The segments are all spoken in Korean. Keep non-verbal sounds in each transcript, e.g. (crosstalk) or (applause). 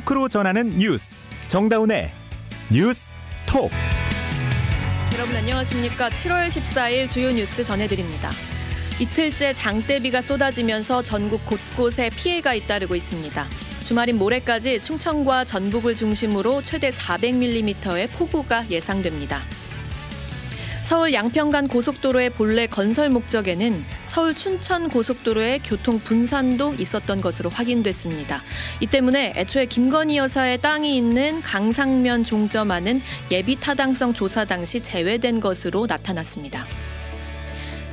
토크로 전하는 뉴스. 정다운의 뉴스 톡. 여러분 안녕하십니까? 7월 14일 주요 뉴스 전해드립니다. 이틀째 장대비가 쏟아지면서 전국 곳곳에 피해가 잇따르고 있습니다. 주말인 모레까지 충청과 전북을 중심으로 최대 400mm의 폭우가 예상됩니다. 서울 양평간 고속도로의 본래 건설 목적에는 서울 춘천 고속도로의 교통 분산도 있었던 것으로 확인됐습니다. 이 때문에 애초에 김건희 여사의 땅이 있는 강상면 종점안은 예비 타당성 조사 당시 제외된 것으로 나타났습니다.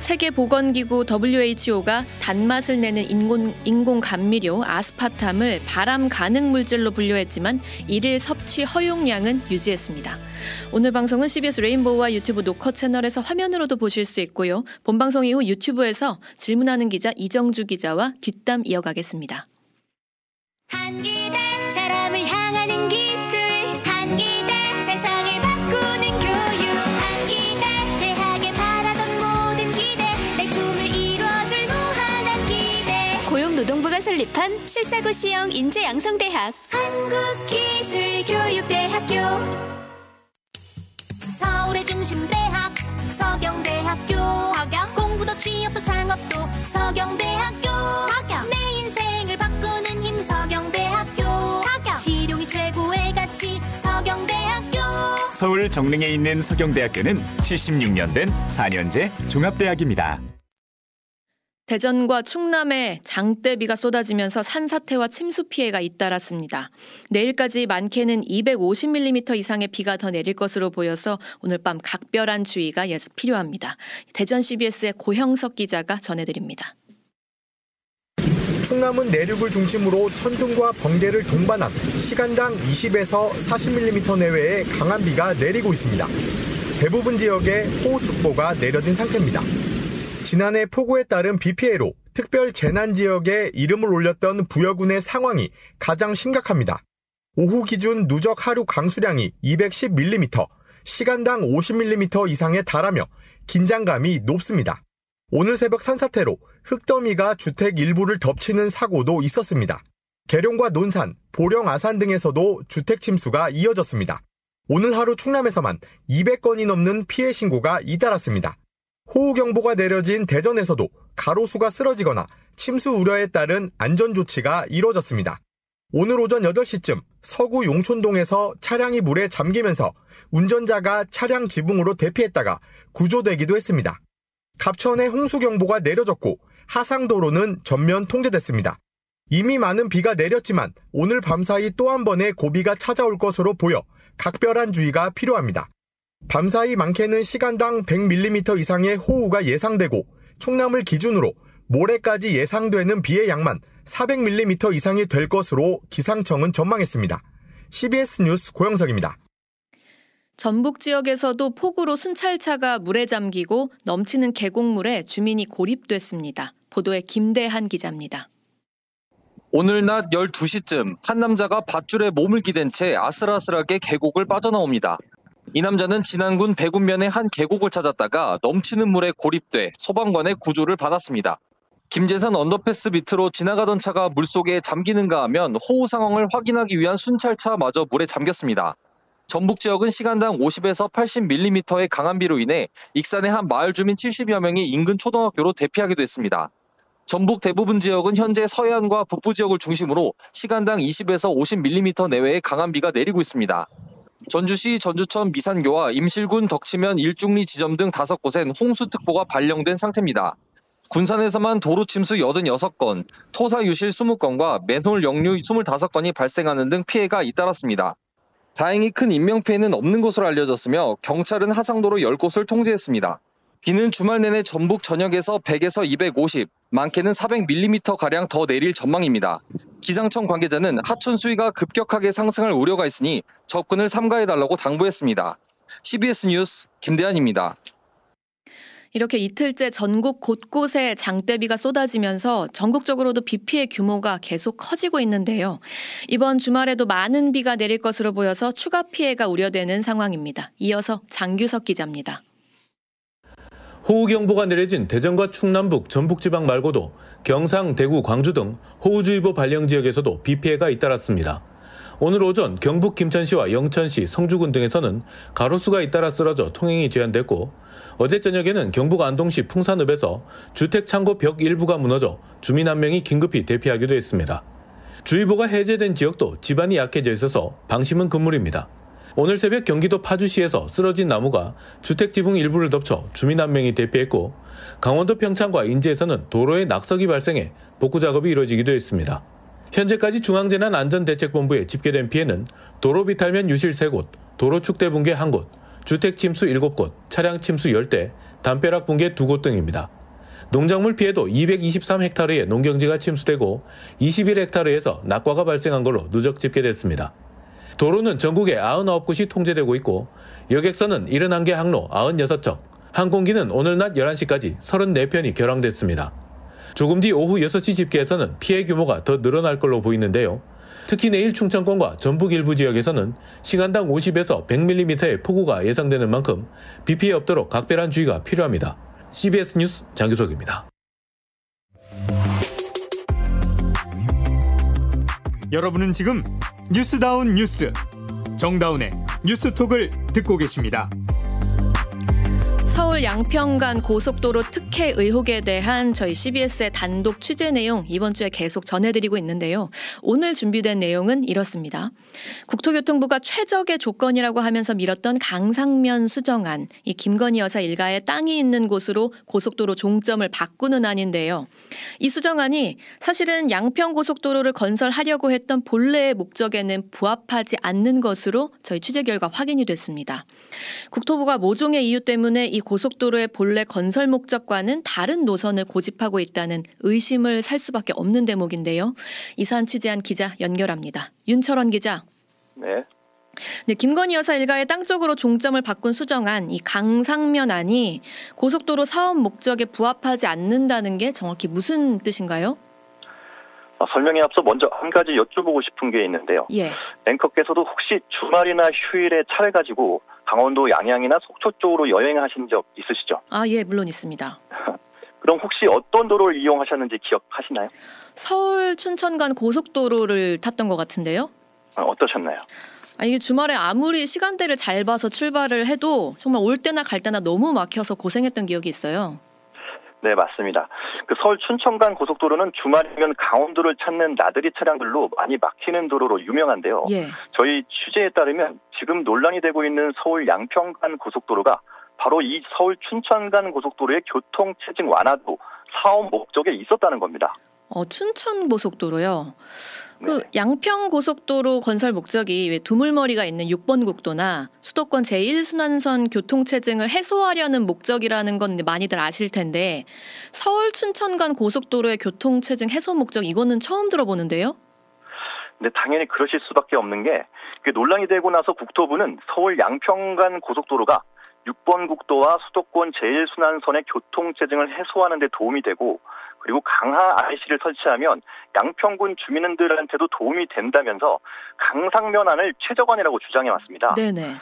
세계보건기구 WHO가 단맛을 내는 인공, 인공 감미료 아스파탐을 발암 가능 물질로 분류했지만 일일 섭취 허용량은 유지했습니다. 오늘 방송은 CBS 레인보우와 유튜브 노커 채널에서 화면으로도 보실 수 있고요. 본 방송 이후 유튜브에서 질문하는 기자 이정주 기자와 뒷담 이어가겠습니다. 한기대 사람을 향하는 기술 한기대 세상을 바꾸는 교육 한기대 대학에 바라던 모든 기대 내 꿈을 이뤄줄 무한한 기대 고용노동부가 설립한 실사고 시형 인재 양성대학 한국기술교육대학교 서울의 중심 대학 서경대학교. 서경? 공부도 취업도 창업도 서경대학교. 서경. 내 인생을 바꾸는 힘 서경대학교. 서경. 실용이 최고의 가치 서경대학교. 서울 정릉에 있는 서경대학교는 76년 된 4년제 종합대학입니다. 대전과 충남에 장대비가 쏟아지면서 산사태와 침수 피해가 잇따랐습니다. 내일까지 많게는 250mm 이상의 비가 더 내릴 것으로 보여서 오늘 밤 각별한 주의가 필요합니다. 대전 CBS의 고형석 기자가 전해드립니다. 충남은 내륙을 중심으로 천둥과 번개를 동반한 시간당 20에서 40mm 내외의 강한 비가 내리고 있습니다. 대부분 지역에 호우특보가 내려진 상태입니다. 지난해 폭우에 따른 비 피해로 특별 재난 지역에 이름을 올렸던 부여군의 상황이 가장 심각합니다. 오후 기준 누적 하루 강수량이 210mm, 시간당 50mm 이상에 달하며 긴장감이 높습니다. 오늘 새벽 산사태로 흙더미가 주택 일부를 덮치는 사고도 있었습니다. 계룡과 논산, 보령 아산 등에서도 주택 침수가 이어졌습니다. 오늘 하루 충남에서만 200건이 넘는 피해 신고가 잇따랐습니다. 호우경보가 내려진 대전에서도 가로수가 쓰러지거나 침수 우려에 따른 안전조치가 이뤄졌습니다. 오늘 오전 8시쯤 서구 용촌동에서 차량이 물에 잠기면서 운전자가 차량 지붕으로 대피했다가 구조되기도 했습니다. 갑천에 홍수경보가 내려졌고 하상도로는 전면 통제됐습니다. 이미 많은 비가 내렸지만 오늘 밤사이 또 한 번의 고비가 찾아올 것으로 보여 각별한 주의가 필요합니다. 밤사이 많게는 시간당 100mm 이상의 호우가 예상되고 충남을 기준으로 모레까지 예상되는 비의 양만 400mm 이상이 될 것으로 기상청은 전망했습니다. CBS 뉴스 고영석입니다. 전북 지역에서도 폭우로 순찰차가 물에 잠기고 넘치는 계곡물에 주민이 고립됐습니다. 보도에 김대한 기자입니다. 오늘 낮 12시쯤 한 남자가 밧줄에 몸을 기댄 채 아슬아슬하게 계곡을 빠져나옵니다. 이 남자는 진안군 배군면의 한 계곡을 찾았다가 넘치는 물에 고립돼 소방관의 구조를 받았습니다. 김재산 언더패스 밑으로 지나가던 차가 물속에 잠기는가 하면 호우 상황을 확인하기 위한 순찰차마저 물에 잠겼습니다. 전북 지역은 시간당 50에서 80mm의 강한 비로 인해 익산의 한 마을 주민 70여 명이 인근 초등학교로 대피하기도 했습니다. 전북 대부분 지역은 현재 서해안과 북부 지역을 중심으로 시간당 20에서 50mm 내외의 강한 비가 내리고 있습니다. 전주시 전주천 미산교와 임실군 덕치면 일중리 지점 등 다섯 곳엔 홍수특보가 발령된 상태입니다. 군산에서만 도로 침수 86건, 토사 유실 20건과 맨홀 역류 25건이 발생하는 등 피해가 잇따랐습니다. 다행히 큰 인명피해는 없는 것으로 알려졌으며 경찰은 하상도로 10곳을 통제했습니다. 비는 주말 내내 전북 전역에서 100에서 250, 많게는 400mm 가량 더 내릴 전망입니다. 기상청 관계자는 하천 수위가 급격하게 상승할 우려가 있으니 접근을 삼가해달라고 당부했습니다. CBS 뉴스 김대한입니다. 이렇게 이틀째 전국 곳곳에 장대비가 쏟아지면서 전국적으로도 비 피해 규모가 계속 커지고 있는데요. 이번 주말에도 많은 비가 내릴 것으로 보여서 추가 피해가 우려되는 상황입니다. 이어서 장규석 기자입니다. 호우경보가 내려진 대전과 충남북, 전북지방 말고도 경상, 대구, 광주 등 호우주의보 발령 지역에서도 비 피해가 잇따랐습니다. 오늘 오전 경북 김천시와 영천시, 성주군 등에서는 가로수가 잇따라 쓰러져 통행이 제한됐고 어제 저녁에는 경북 안동시 풍산읍에서 주택 창고 벽 일부가 무너져 주민 한 명이 긴급히 대피하기도 했습니다. 주의보가 해제된 지역도 지반이 약해져 있어서 방심은 금물입니다. 오늘 새벽 경기도 파주시에서 쓰러진 나무가 주택 지붕 일부를 덮쳐 주민 한 명이 대피했고 강원도 평창과 인제에서는 도로에 낙석이 발생해 복구 작업이 이루어지기도 했습니다. 현재까지 중앙재난안전대책본부에 집계된 피해는 도로 비탈면 유실 3곳, 도로 축대 붕괴 1곳, 주택 침수 7곳, 차량 침수 10대, 담벼락 붕괴 2곳 등입니다. 농작물 피해도 223헥타르의 농경지가 침수되고 21헥타르에서 낙과가 발생한 걸로 누적 집계됐습니다. 도로는 전국에 99곳이 통제되고 있고 여객선은 71개 항로 96척, 항공기는 오늘 낮 11시까지 34편이 결항됐습니다. 조금 뒤 오후 6시 집계에서는 피해 규모가 더 늘어날 걸로 보이는데요. 특히 내일 충청권과 전북 일부 지역에서는 시간당 50에서 100mm의 폭우가 예상되는 만큼 비 피해 없도록 각별한 주의가 필요합니다. CBS 뉴스 장규석입니다. 여러분은 지금 뉴스다운 뉴스 정다운의 뉴스톡을 듣고 계십니다. 서울 양평간 고속도로 특혜 의혹에 대한 저희 CBS의 단독 취재 내용 이번 주에 계속 전해드리고 있는데요. 오늘 준비된 내용은 이렇습니다. 국토교통부가 최적의 조건이라고 하면서 밀었던 강상면 수정안, 이 김건희 여사 일가의 땅이 있는 곳으로 고속도로 종점을 바꾸는 안인데요. 이 수정안이 사실은 양평 고속도로를 건설하려고 했던 본래의 목적에는 부합하지 않는 것으로 저희 취재 결과 확인이 됐습니다. 국토부가 모종의 이유 때문에 이 고속 도로의 본래 건설 목적과는 다른 노선을 고집하고 있다는 의심을 살 수밖에 없는 대목인데요. 이 사안 취재한 기자 연결합니다. 윤철원 기자. 네. 네, 김건희 여사 일가의 땅 쪽으로 종점을 바꾼 수정안, 이 강상면안이 고속도로 사업 목적에 부합하지 않는다는 게 정확히 무슨 뜻인가요? 어, 설명에 앞서 먼저 한 가지 여쭤보고 싶은 게 있는데요. 예. 앵커께서도 혹시 주말이나 휴일에 차를 가지고 강원도 양양이나 속초 쪽으로 여행하신 적 있으시죠? 아, 예, 물론 있습니다. (laughs) 그럼 혹시 어떤 도로를 이용하셨는지 기억하시나요? 서울 춘천 간 고속도로를 탔던 것 같은데요. 어, 어떠셨나요? 아, 이게 주말에 아무리 시간대를 잘 봐서 출발을 해도 정말 올 때나 갈 때나 너무 막혀서 고생했던 기억이 있어요. 네, 맞습니다. 그 서울 춘천간 고속도로는 주말이면 강원도를 찾는 나들이 차량들로 많이 막히는 도로로 유명한데요. 예. 저희 취재에 따르면 지금 논란이 되고 있는 서울 양평간 고속도로가 바로 이 서울 춘천간 고속도로의 교통 체증 완화도 사업 목적에 있었다는 겁니다. 어, 춘천 고속도로요. 그 네. 양평 고속도로 건설 목적이 왜 두물머리가 있는 6번 국도나 수도권 제1순환선 교통 체증을 해소하려는 목적이라는 건 많이들 아실 텐데 서울 춘천 간 고속도로의 교통 체증 해소 목적 이거는 처음 들어보는데요. 근데 당연히 그러실 수밖에 없는 게그 논란이 되고 나서 국토부는 서울 양평 간 고속도로가 6번 국도와 수도권 제1순환선의 교통 체증을 해소하는 데 도움이 되고 그리고 강하 IC를 설치하면 양평군 주민들한테도 도움이 된다면서 강상면안을 최저관이라고 주장해 왔습니다. 네네.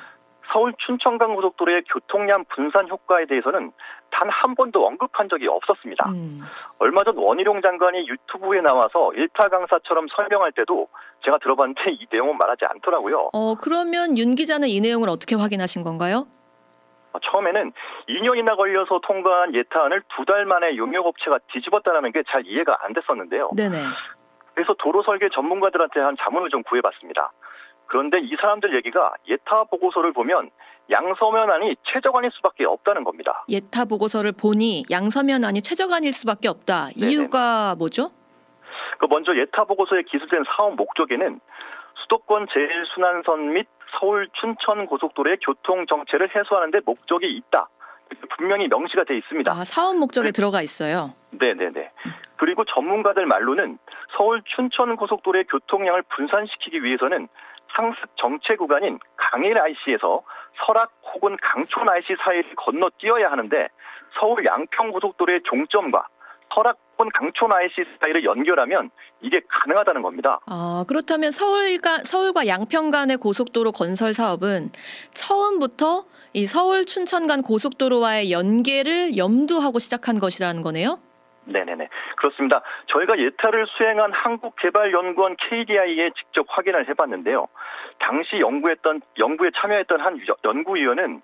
서울 춘천간 고속도로의 교통량 분산 효과에 대해서는 단 한 번도 언급한 적이 없었습니다. 음. 얼마 전 원희룡 장관이 유튜브에 나와서 일타 강사처럼 설명할 때도 제가 들어봤는데 이 내용은 말하지 않더라고요. 어 그러면 윤 기자는 이 내용을 어떻게 확인하신 건가요? 어, 처음에는 2년이나 걸려서 통과한 예타안을 두 달 만에 용역업체가 뒤집었다는 게 잘 이해가 안 됐었는데요. 네네. 그래서 도로 설계 전문가들한테 한 자문을 좀 구해봤습니다. 그런데 이 사람들 얘기가 예타 보고서를 보면 양서면안이 최저관일 수밖에 없다는 겁니다. 예타 보고서를 보니 양서면안이 최저간일 수밖에 없다. 네네. 이유가 뭐죠? 그 먼저 예타 보고서에 기술된 사업 목적에는 수도권 제1순환선 및 서울 춘천 고속도로의 교통 정체를 해소하는 데 목적이 있다. 분명히 명시가 돼 있습니다. 아 사업 목적에 들어가 있어요. 네 네 네. 그리고 전문가들 말로는 서울 춘천 고속도로의 교통량을 분산시키기 위해서는 상습 정체 구간인 강일 IC에서 설악 혹은 강촌 IC 사이를 건너 뛰어야 하는데 서울 양평 고속도로의 종점과 설악 혹은 강촌 IC 사이를 연결하면 이게 가능하다는 겁니다. 아, 그렇다면 서울과 서울과 양평 간의 고속도로 건설 사업은 처음부터 이 서울 춘천 간 고속도로와의 연계를 염두하고 시작한 것이라는 거네요. 네네네. 그렇습니다. 저희가 예타를 수행한 한국개발연구원 KDI에 직접 확인을 해봤는데요. 당시 연구했던, 연구에 참여했던 한 여- 연구위원은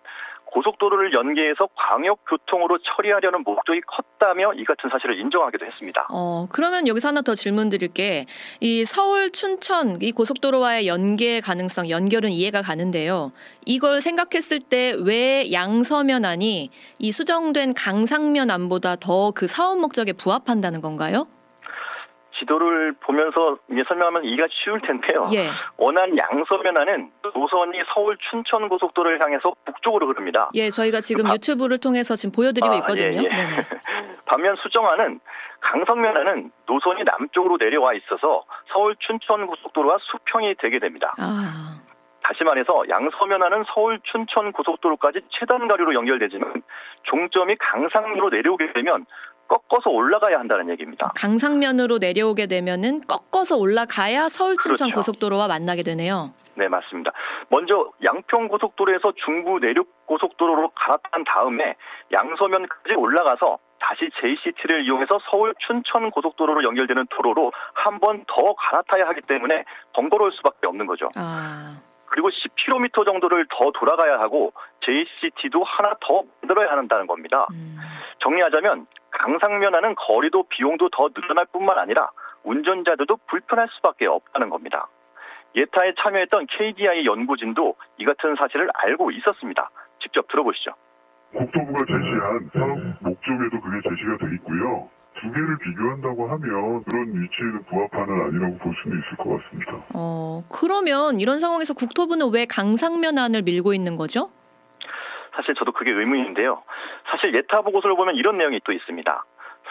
고속도로를 연계해서 광역교통으로 처리하려는 목적이 컸다며 이 같은 사실을 인정하기도 했습니다. 어, 그러면 여기서 하나 더 질문 드릴게. 이 서울 춘천 이 고속도로와의 연계 가능성, 연결은 이해가 가는데요. 이걸 생각했을 때 왜 양서면 안이 이 수정된 강상면 안보다 더 그 사업 목적에 부합한다는 건가요? 지도를 보면서 이제 설명하면 이해가 쉬울 텐데요. 예. 원안 양서면안은 노선이 서울 춘천 고속도로를 향해서 북쪽으로 흐릅니다. 예, 저희가 지금 아. 유튜브를 통해서 지금 보여드리고 아, 있거든요. 예, 예. (laughs) 반면 수정안은 강성면안은 노선이 남쪽으로 내려와 있어서 서울 춘천 고속도로와 수평이 되게 됩니다. 아, 다시 말해서 양서면안은 서울 춘천 고속도로까지 최단 거리로 연결되지만 종점이 강상면으로 내려오게 되면 꺾어서 올라가야 한다는 얘기입니다. 강상면으로 내려오게 되면은 꺾어서 올라가야 서울 춘천 그렇죠. 고속도로와 만나게 되네요. 네, 맞습니다. 먼저 양평 고속도로에서 중부 내륙 고속도로로 갈아탄 다음에 양서면까지 올라가서 다시 JCT를 이용해서 서울 춘천 고속도로로 연결되는 도로로 한 번 더 갈아타야 하기 때문에 번거로울 수밖에 없는 거죠. 아, 그리고 10km 정도를 더 돌아가야 하고 JCT도 하나 더 만들어야 한다는 겁니다. 음. 정리하자면 강상면하는 거리도 비용도 더 늘어날 뿐만 아니라 운전자들도 불편할 수밖에 없다는 겁니다. 예타에 참여했던 KDI 연구진도 이 같은 사실을 알고 있었습니다. 직접 들어보시죠. 국토부가 제시한 사업 목적에도 그게 제시가 돼 있고요. 두 개를 비교한다고 하면 그런 위치에는 부합하는 아니라고 볼 수는 있을 것 같습니다. 어, 그러면 이런 상황에서 국토부는 왜 강상면안을 밀고 있는 거죠? 사실 저도 그게 의문인데요. 사실 예타 보고서를 보면 이런 내용이 또 있습니다.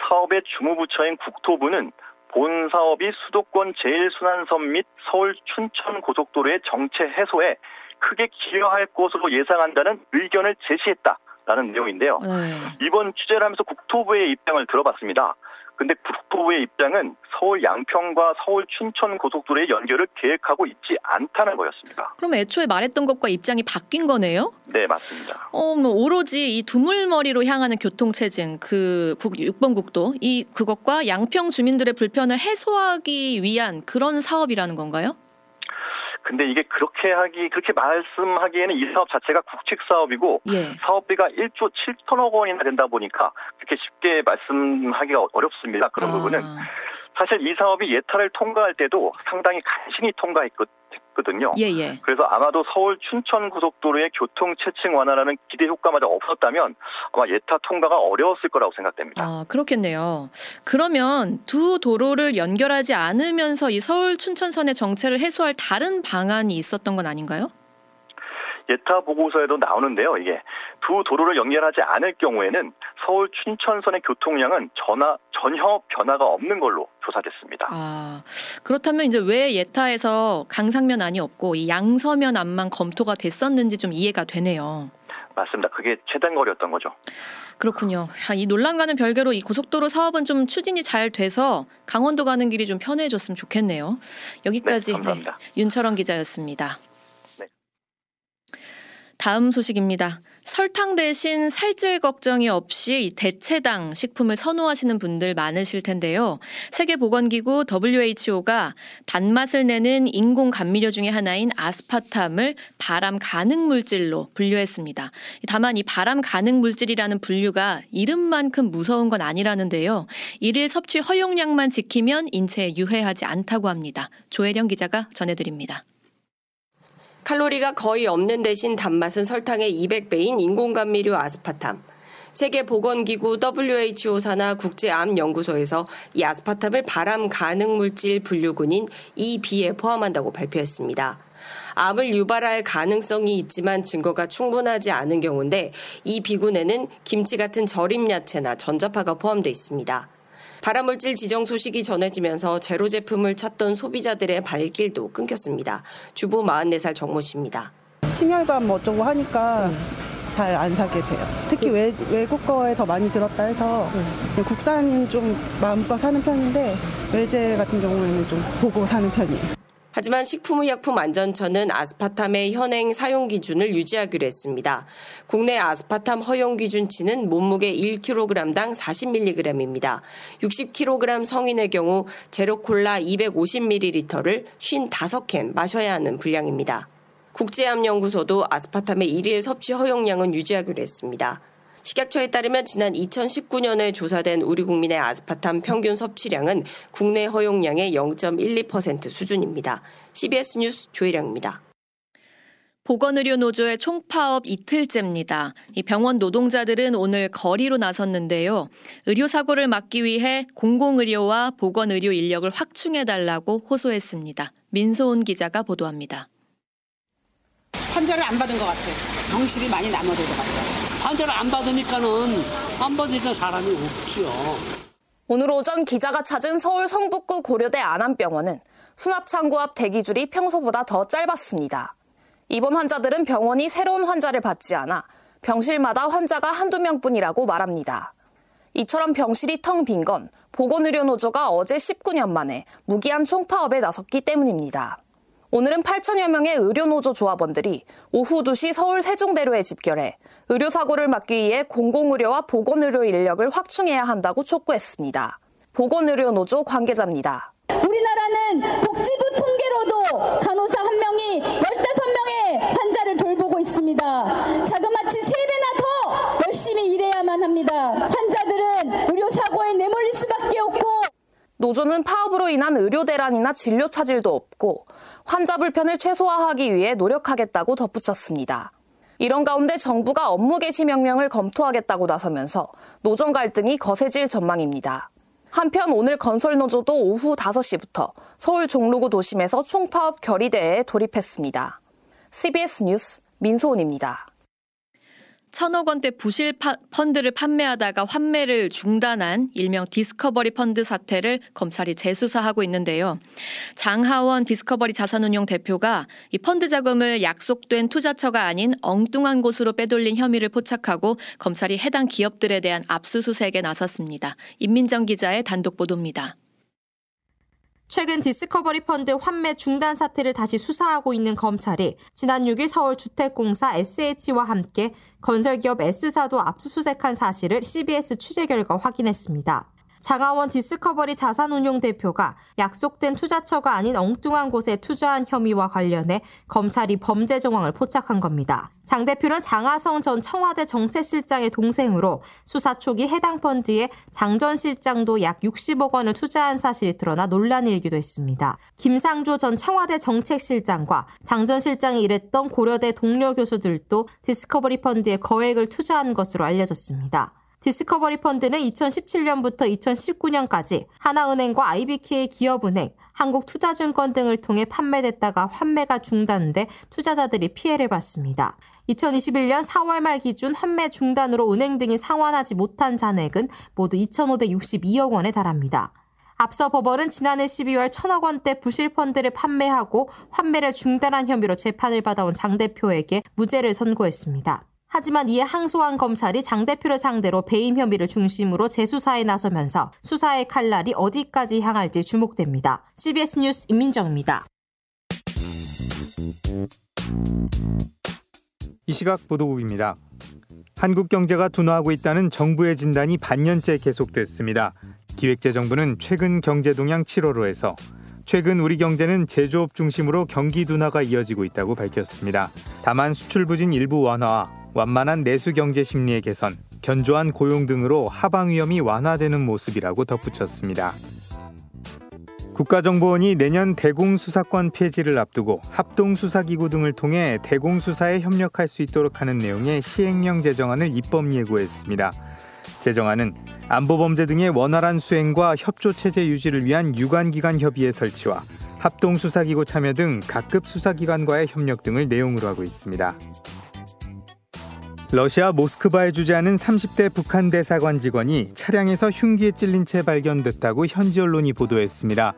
사업의 주무부처인 국토부는 본 사업이 수도권 제1순환선 및 서울 춘천 고속도로의 정체 해소에 크게 기여할 것으로 예상한다는 의견을 제시했다라는 내용인데요. 네. 이번 취재를 하면서 국토부의 입장을 들어봤습니다. 근데 국토부의 입장은 서울 양평과 서울 춘천 고속도로의 연결을 계획하고 있지 않다는 거였습니다. 그럼 애초에 말했던 것과 입장이 바뀐 거네요? 네, 맞습니다. 어, 뭐 오로지 이 두물머리로 향하는 교통체증, 그 국, 6번 국도, 이 그것과 양평 주민들의 불편을 해소하기 위한 그런 사업이라는 건가요? 근데 이게 그렇게 하기 그렇게 말씀하기에는 이 사업 자체가 국책 사업이고 예. 사업비가 1조 7천억 원이나 된다 보니까 그렇게 쉽게 말씀하기가 어렵습니다. 그런 아, 부분은 사실 이 사업이 예타를 통과할 때도 상당히 간신히 통과했거든요. 예, 예. 그래서 아마도 서울 춘천 고속도로의 교통 체증 완화라는 기대 효과마저 없었다면 아마 예타 통과가 어려웠을 거라고 생각됩니다. 아, 그렇겠네요. 그러면 두 도로를 연결하지 않으면서 이 서울 춘천선의 정체를 해소할 다른 방안이 있었던 건 아닌가요? 예타 보고서에도 나오는데요. 이게 두 도로를 연결하지 않을 경우에는 서울 춘천선의 교통량은 전화, 전혀 변화가 없는 걸로 조사됐습니다. 아, 그렇다면 이제 왜 예타에서 강상면 안이 없고 이 양서면 안만 검토가 됐었는지 좀 이해가 되네요. 맞습니다. 그게 최단거리였던 거죠. 그렇군요. 아, 이 논란과는 별개로 이 고속도로 사업은 좀 추진이 잘 돼서 강원도 가는 길이 좀 편해졌으면 좋겠네요. 여기까지 네, 감사합니다. 윤철원 기자였습니다. 네. 다음 소식입니다. 설탕 대신 살찔 걱정이 없이 이 대체당 식품을 선호하시는 분들 많으실 텐데요. 세계보건기구 WHO가 단맛을 내는 인공 감미료 중의 하나인 아스파탐을 발암 가능 물질로 분류했습니다. 다만 이 발암 가능 물질이라는 분류가 이름만큼 무서운 건 아니라는데요. 일일 섭취 허용량만 지키면 인체에 유해하지 않다고 합니다. 조혜령 기자가 전해드립니다. 칼로리가 거의 없는 대신 단맛은 설탕의 200배인 인공감미료 아스파탐. 세계보건기구 WHO 산하 국제암연구소에서 이 아스파탐을 발암 가능 물질 분류군인 EB에 포함한다고 발표했습니다. 암을 유발할 가능성이 있지만 증거가 충분하지 않은 경우인데 이 비군에는 김치 같은 절임 야채나 전자파가 포함되어 있습니다. 발암물질 지정 소식이 전해지면서 제로 제품을 찾던 소비자들의 발길도 끊겼습니다. 주부 44살 정모 씨입니다. 심혈관 뭐 어쩌고 하니까 잘 안 사게 돼요. 특히 외, 외국 거에 더 많이 들었다 해서 국산 좀 마음껏 사는 편인데 외제 같은 경우에는 좀 보고 사는 편이에요. 하지만 식품의약품안전처는 아스파탐의 현행 사용 기준을 유지하기로 했습니다. 국내 아스파탐 허용 기준치는 몸무게 1kg당 40mg입니다. 60kg 성인의 경우 제로콜라 250ml를 55캔 마셔야 하는 분량입니다. 국제암연구소도 아스파탐의 일일 섭취 허용량은 유지하기로 했습니다. 식약처에 따르면 지난 2019년에 조사된 우리 국민의 아스파탐 평균 섭취량은 국내 허용량의 0.12% 수준입니다. CBS 뉴스 조혜령입니다. 보건의료노조의 총파업 이틀째입니다. 이 병원 노동자들은 오늘 거리로 나섰는데요. 의료사고를 막기 위해 공공의료와 보건의료 인력을 확충해달라고 호소했습니다. 민소은 기자가 보도합니다. 환자를 안 받은 것 같아요. 병실이 많이 남아도것 같아요. 환자를 안 받으니까는 안 받으니까 사람이 없지요. 오늘 오전 기자가 찾은 서울 성북구 고려대 안암병원은 수납창구 앞 대기줄이 평소보다 더 짧았습니다. 입원 환자들은 병원이 새로운 환자를 받지 않아 병실마다 환자가 한두 명뿐이라고 말합니다. 이처럼 병실이 텅 빈 건 보건의료노조가 어제 19년 만에 무기한 총파업에 나섰기 때문입니다. 오늘은 8천여 명의 의료노조 조합원들이 오후 2시 서울 세종대로에 집결해 의료사고를 막기 위해 공공의료와 보건의료 인력을 확충해야 한다고 촉구했습니다. 보건의료노조 관계자입니다. 우리나라는 복지부 통계로도 간호사 한 명이 15명의 환자를 돌보고 있습니다. 자그마치 3배나 더 열심히 일해야만 합니다. 환자들은 의료사고에 내몰릴 수밖에 없고 노조는 파업으로 인한 의료 대란이나 진료 차질도 없고 환자 불편을 최소화하기 위해 노력하겠다고 덧붙였습니다. 이런 가운데 정부가 업무 개시 명령을 검토하겠다고 나서면서 노정 갈등이 거세질 전망입니다. 한편 오늘 건설노조도 오후 5시부터 서울 종로구 도심에서 총파업 결의대회에 돌입했습니다. CBS 뉴스 민소은입니다. 천억 원대 부실 파, 펀드를 판매하다가 환매를 중단한 일명 디스커버리 펀드 사태를 검찰이 재수사하고 있는데요. 장하원 디스커버리 자산운용 대표가 이 펀드 자금을 약속된 투자처가 아닌 엉뚱한 곳으로 빼돌린 혐의를 포착하고 검찰이 해당 기업들에 대한 압수수색에 나섰습니다. 임민정 기자의 단독 보도입니다. 최근 디스커버리 펀드 환매 중단 사태를 다시 수사하고 있는 검찰이 지난 6일 서울주택공사 SH와 함께 건설기업 S사도 압수수색한 사실을 CBS 취재 결과 확인했습니다. 장하원 디스커버리 자산운용 대표가 약속된 투자처가 아닌 엉뚱한 곳에 투자한 혐의와 관련해 검찰이 범죄 정황을 포착한 겁니다. 장 대표는 장하성 전 청와대 정책실장의 동생으로 수사 초기 해당 펀드에 장 전 실장도 약 60억 원을 투자한 사실이 드러나 논란이 일기도 했습니다. 김상조 전 청와대 정책실장과 장 전 실장이 일했던 고려대 동료 교수들도 디스커버리 펀드에 거액을 투자한 것으로 알려졌습니다. 디스커버리 펀드는 2017년부터 2019년까지 하나은행과 IBK 기업은행, 한국투자증권 등을 통해 판매됐다가 환매가 중단돼 투자자들이 피해를 봤습니다. 2021년 4월 말 기준 환매 중단으로 은행 등이 상환하지 못한 잔액은 모두 2,562억 원에 달합니다. 앞서 법원은 지난해 12월 천억 원대 부실 펀드를 판매하고 환매를 중단한 혐의로 재판을 받아온 장 대표에게 무죄를 선고했습니다. 하지만 이에 항소한 검찰이 장 대표를 상대로 배임 혐의를 중심으로 재수사에 나서면서 수사의 칼날이 어디까지 향할지 주목됩니다. CBS 뉴스 임민정입니다. 이 시각 보도국입니다. 한국 경제가 둔화하고 있다는 정부의 진단이 반년째 계속됐습니다. 기획재정부는 최근 경제 동향 7월호에서 최근 우리 경제는 제조업 중심으로 경기 둔화가 이어지고 있다고 밝혔습니다. 다만 수출 부진 일부 완화와 완만한 내수 경제 심리의 개선, 견조한 고용 등으로 하방 위험이 완화되는 모습이라고 덧붙였습니다. 국가정보원이 내년 대공수사권 폐지를 앞두고 합동수사기구 등을 통해 대공수사에 협력할 수 있도록 하는 내용의 시행령 제정안을 입법 예고했습니다. 제정안은 안보 범죄 등의 원활한 수행과 협조 체제 유지를 위한 유관 기관 협의회 설치와 합동 수사기구 참여 등 각급 수사기관과의 협력 등을 내용으로 하고 있습니다. 러시아 모스크바에 주재하는 30대 북한 대사관 직원이 차량에서 흉기에 찔린 채 발견됐다고 현지 언론이 보도했습니다.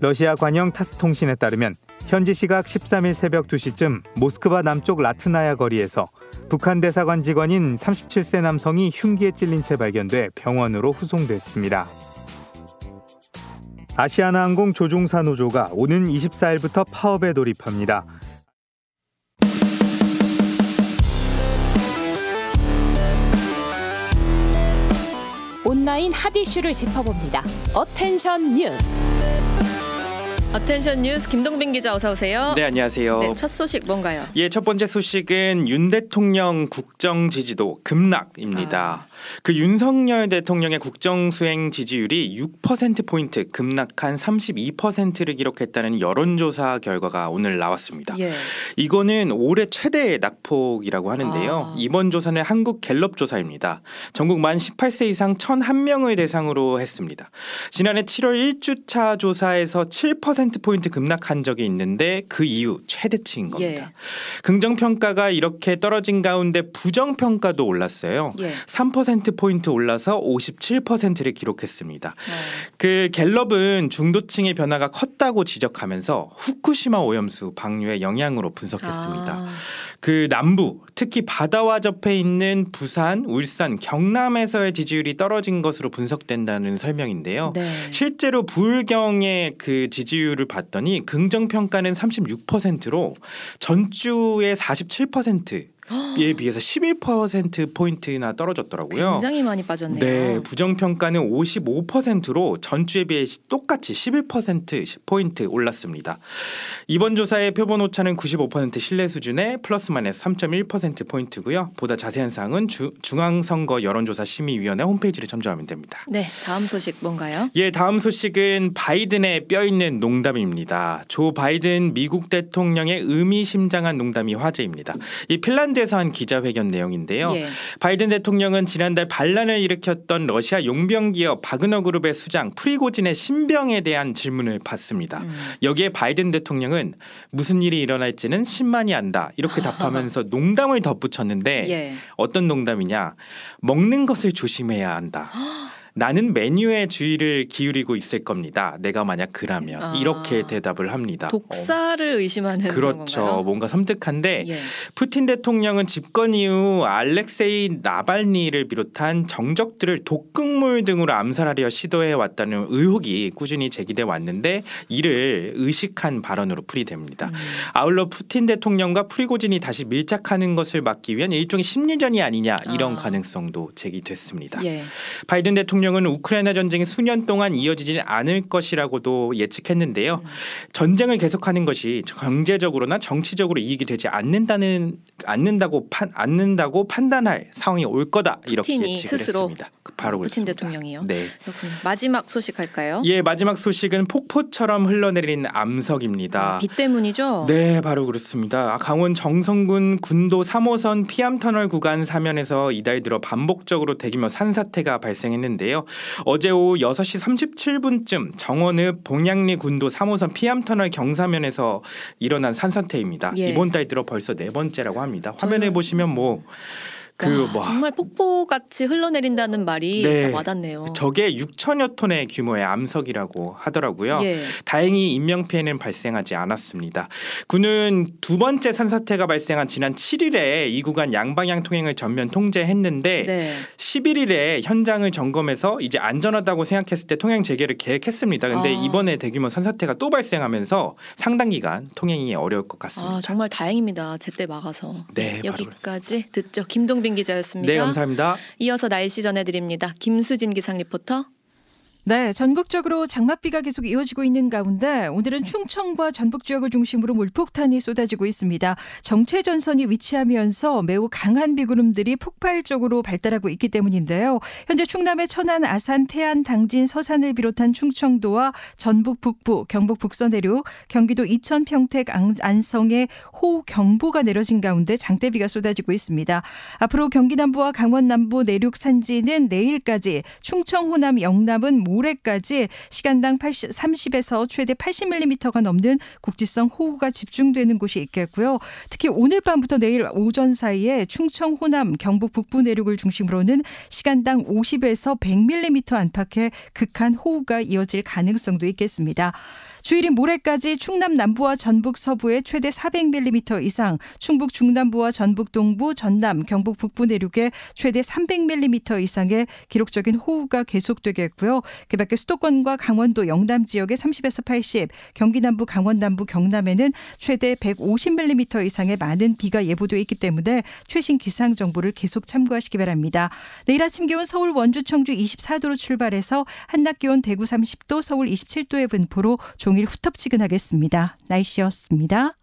러시아 관영 타스 통신에 따르면 현지 시각 13일 새벽 2시쯤 모스크바 남쪽 라트나야 거리에서 북한 대사관 직원인 37세 남성이 흉기에 찔린 채 발견돼 병원으로 후송됐습니다. 아시아나항공 조종사 노조가 오는 24일부터 파업에 돌입합니다. 온라인 핫 이슈를 짚어봅니다. 어텐션 뉴스. 어텐션 뉴스 김동빈 기자 어서 오세요. 네, 안녕하세요. 네, 첫 소식 뭔가요? 예, 첫 번째 소식은 윤 대통령 국정 지지도 급락입니다. 아. 그 윤석열 대통령의 국정 수행 지지율이 6% 포인트 급락한 32%를 기록했다는 여론조사 결과가 오늘 나왔습니다. 예. 이거는 올해 최대 낙폭이라고 하는데요. 아. 이번 조사는 한국 갤럽 조사입니다. 전국 만 18세 이상 1,001명을 대상으로 했습니다. 지난해 7월 1주차 조사에서 7% 포인트 급락한 적이 있는데 그 이후 최대치인 겁니다. 예. 긍정 평가가 이렇게 떨어진 가운데 부정 평가도 올랐어요. 예. 3% 포인트 올라서 57%를 기록했습니다. 어. 그 갤럽은 중도층의 변화가 컸다고 지적하면서 후쿠시마 오염수 방류의 영향으로 분석했습니다. 아. 그 남부 특히 바다와 접해 있는 부산, 울산, 경남에서의 지지율이 떨어진 것으로 분석된다는 설명인데요. 네. 실제로 부울경의 그 지지율을 봤더니 긍정 평가는 36%로 전주의 47%. 에 비해서 11% 포인트나 떨어졌더라고요. 굉장히 많이 빠졌네요. 네, 부정 평가는 55%로 전주에 비해 똑같이 11% 포인트 올랐습니다. 이번 조사의 표본 오차는 95% 신뢰 수준의 플러스 마이너스 3.1% 포인트고요. 보다 자세한 사항은 주, 중앙선거 여론조사 심의위원회 홈페이지를 참조하면 됩니다. 네, 다음 소식 뭔가요? 예, 다음 소식은 바이든의 뼈 있는 농담입니다. 조 바이든 미국 대통령의 의미심장한 농담이 화제입니다. 이 핀란드 에서 한 기자회견 내용인데요. 예. 바이든 대통령은 지난달 반란을 일으켰던 러시아 용병 기업 바그너 그룹의 수장 프리고진의 신병에 대한 질문을 받습니다. 음. 여기에 바이든 대통령은 무슨 일이 일어날지는 신만이 안다 이렇게 답하면서 (laughs) 농담을 덧붙였는데 예. 어떤 농담이냐 먹는 것을 조심해야 한다. (gasps) 나는 메뉴에 주의를 기울이고 있을 겁니다. 내가 만약 그라면 아. 이렇게 대답을 합니다. 독사를 의심하는 그렇죠. 건가요? 뭔가 섬뜩한데 예. 푸틴 대통령은 집권 이후 알렉세이 나발니를 비롯한 정적들을 독극물 등으로 암살하려 시도해 왔다는 의혹이 꾸준히 제기돼 왔는데 이를 의식한 발언으로 풀이됩니다. 음. 아울러 푸틴 대통령과 프리고진이 다시 밀착하는 것을 막기 위한 일종의 심리전이 아니냐 이런 아. 가능성도 제기됐습니다. 예. 바이든 대통령 은 우크라이나 전쟁이 수년 동안 이어지지 않을 것이라고도 예측했는데요. 음. 전쟁을 계속하는 것이 경제적으로나 정치적으로 이익이 되지 않는다는 않는다고 판 않는다고 판단할 상황이 올 거다 이렇게 예측을 했습니다. 바로 푸틴 그렇습니다. 대통령이요. 네. 그렇군요. 마지막 소식 할까요? 예, 마지막 소식은 폭포처럼 흘러내린 암석입니다. 비 때문이죠? 네, 바로 그렇습니다. 아, 강원 정성군 군도 3호선 피암터널 구간 사면에서 이달 들어 반복적으로 대규모 산사태가 발생했는데요. 어제 오후 6시 37분쯤 정원읍 봉양리 군도 3호선 피암터널 경사면에서 일어난 산사태입니다. 예. 이번 달 들어 벌써 네 번째라고 합니다. 화면에 보시면 뭐 그 와, 뭐 정말 폭포 같이 흘러내린다는 말이 네. 딱 와닿네요. 저게 6천여 톤의 규모의 암석이라고 하더라고요. 예. 다행히 인명 피해는 발생하지 않았습니다. 군은 두 번째 산사태가 발생한 지난 7일에 이 구간 양방향 통행을 전면 통제했는데 네. 11일에 현장을 점검해서 이제 안전하다고 생각했을 때 통행 재개를 계획했습니다. 근데 아. 이번에 대규모 산사태가 또 발생하면서 상당 기간 통행이 어려울 것 같습니다. 아, 정말 다행입니다. 제때 막아서. 네, 여기까지 듣죠. 김동빈 기자였습니다. 네, 감사합니다. 이어서 날씨 전해드립니다. 김수진 기상 리포터. 네, 전국적으로 장맛비가 계속 이어지고 있는 가운데 오늘은 충청과 전북 지역을 중심으로 물폭탄이 쏟아지고 있습니다. 정체 전선이 위치하면서 매우 강한 비구름들이 폭발적으로 발달하고 있기 때문인데요. 현재 충남의 천안, 아산, 태안, 당진, 서산을 비롯한 충청도와 전북 북부, 경북 북서 내륙, 경기도 이천, 평택, 안- 안성에 호우 경보가 내려진 가운데 장대비가 쏟아지고 있습니다. 앞으로 경기 남부와 강원 남부 내륙 산지는 내일까지, 충청, 호남, 영남은 모레까지 시간당 80, 30에서 최대 80mm가 넘는 국지성 호우가 집중되는 곳이 있겠고요. 특히 오늘 밤부터 내일 오전 사이에 충청, 호남, 경북 북부 내륙을 중심으로는 시간당 50에서 100mm 안팎의 극한 호우가 이어질 가능성도 있겠습니다. 주일인 모레까지 충남 남부와 전북 서부에 최대 400mm 이상, 충북 중남부와 전북 동부, 전남, 경북 북부 내륙에 최대 300mm 이상의 기록적인 호우가 계속되겠고요. 그밖에 수도권과 강원도 영남 지역에 30에서 80, 경기 남부, 강원 남부, 경남에는 최대 150mm 이상의 많은 비가 예보돼 있기 때문에 최신 기상 정보를 계속 참고하시기 바랍니다. 내일 아침 기온 서울 원주 청주 24도로 출발해서 한낮 기온 대구 30도, 서울 27도의 분포로 종일 후텁지근하겠습니다. 날씨였습니다.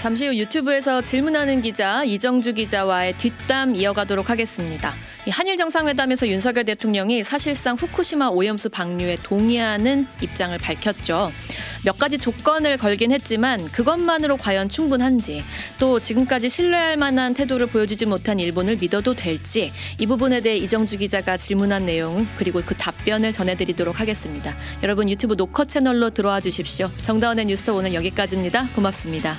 잠시 후 유튜브에서 질문하는 기자 이정주 기자와의 뒷담 이어가도록 하겠습니다. 이 한일 정상회담에서 윤석열 대통령이 사실상 후쿠시마 오염수 방류에 동의하는 입장을 밝혔죠. 몇 가지 조건을 걸긴 했지만 그것만으로 과연 충분한지 또 지금까지 신뢰할 만한 태도를 보여주지 못한 일본을 믿어도 될지 이 부분에 대해 이정주 기자가 질문한 내용 그리고 그 답변을 전해드리도록 하겠습니다. 여러분 유튜브 노컷 채널로 들어와 주십시오. 정다운의 뉴스터 오늘 여기까지입니다. 고맙습니다.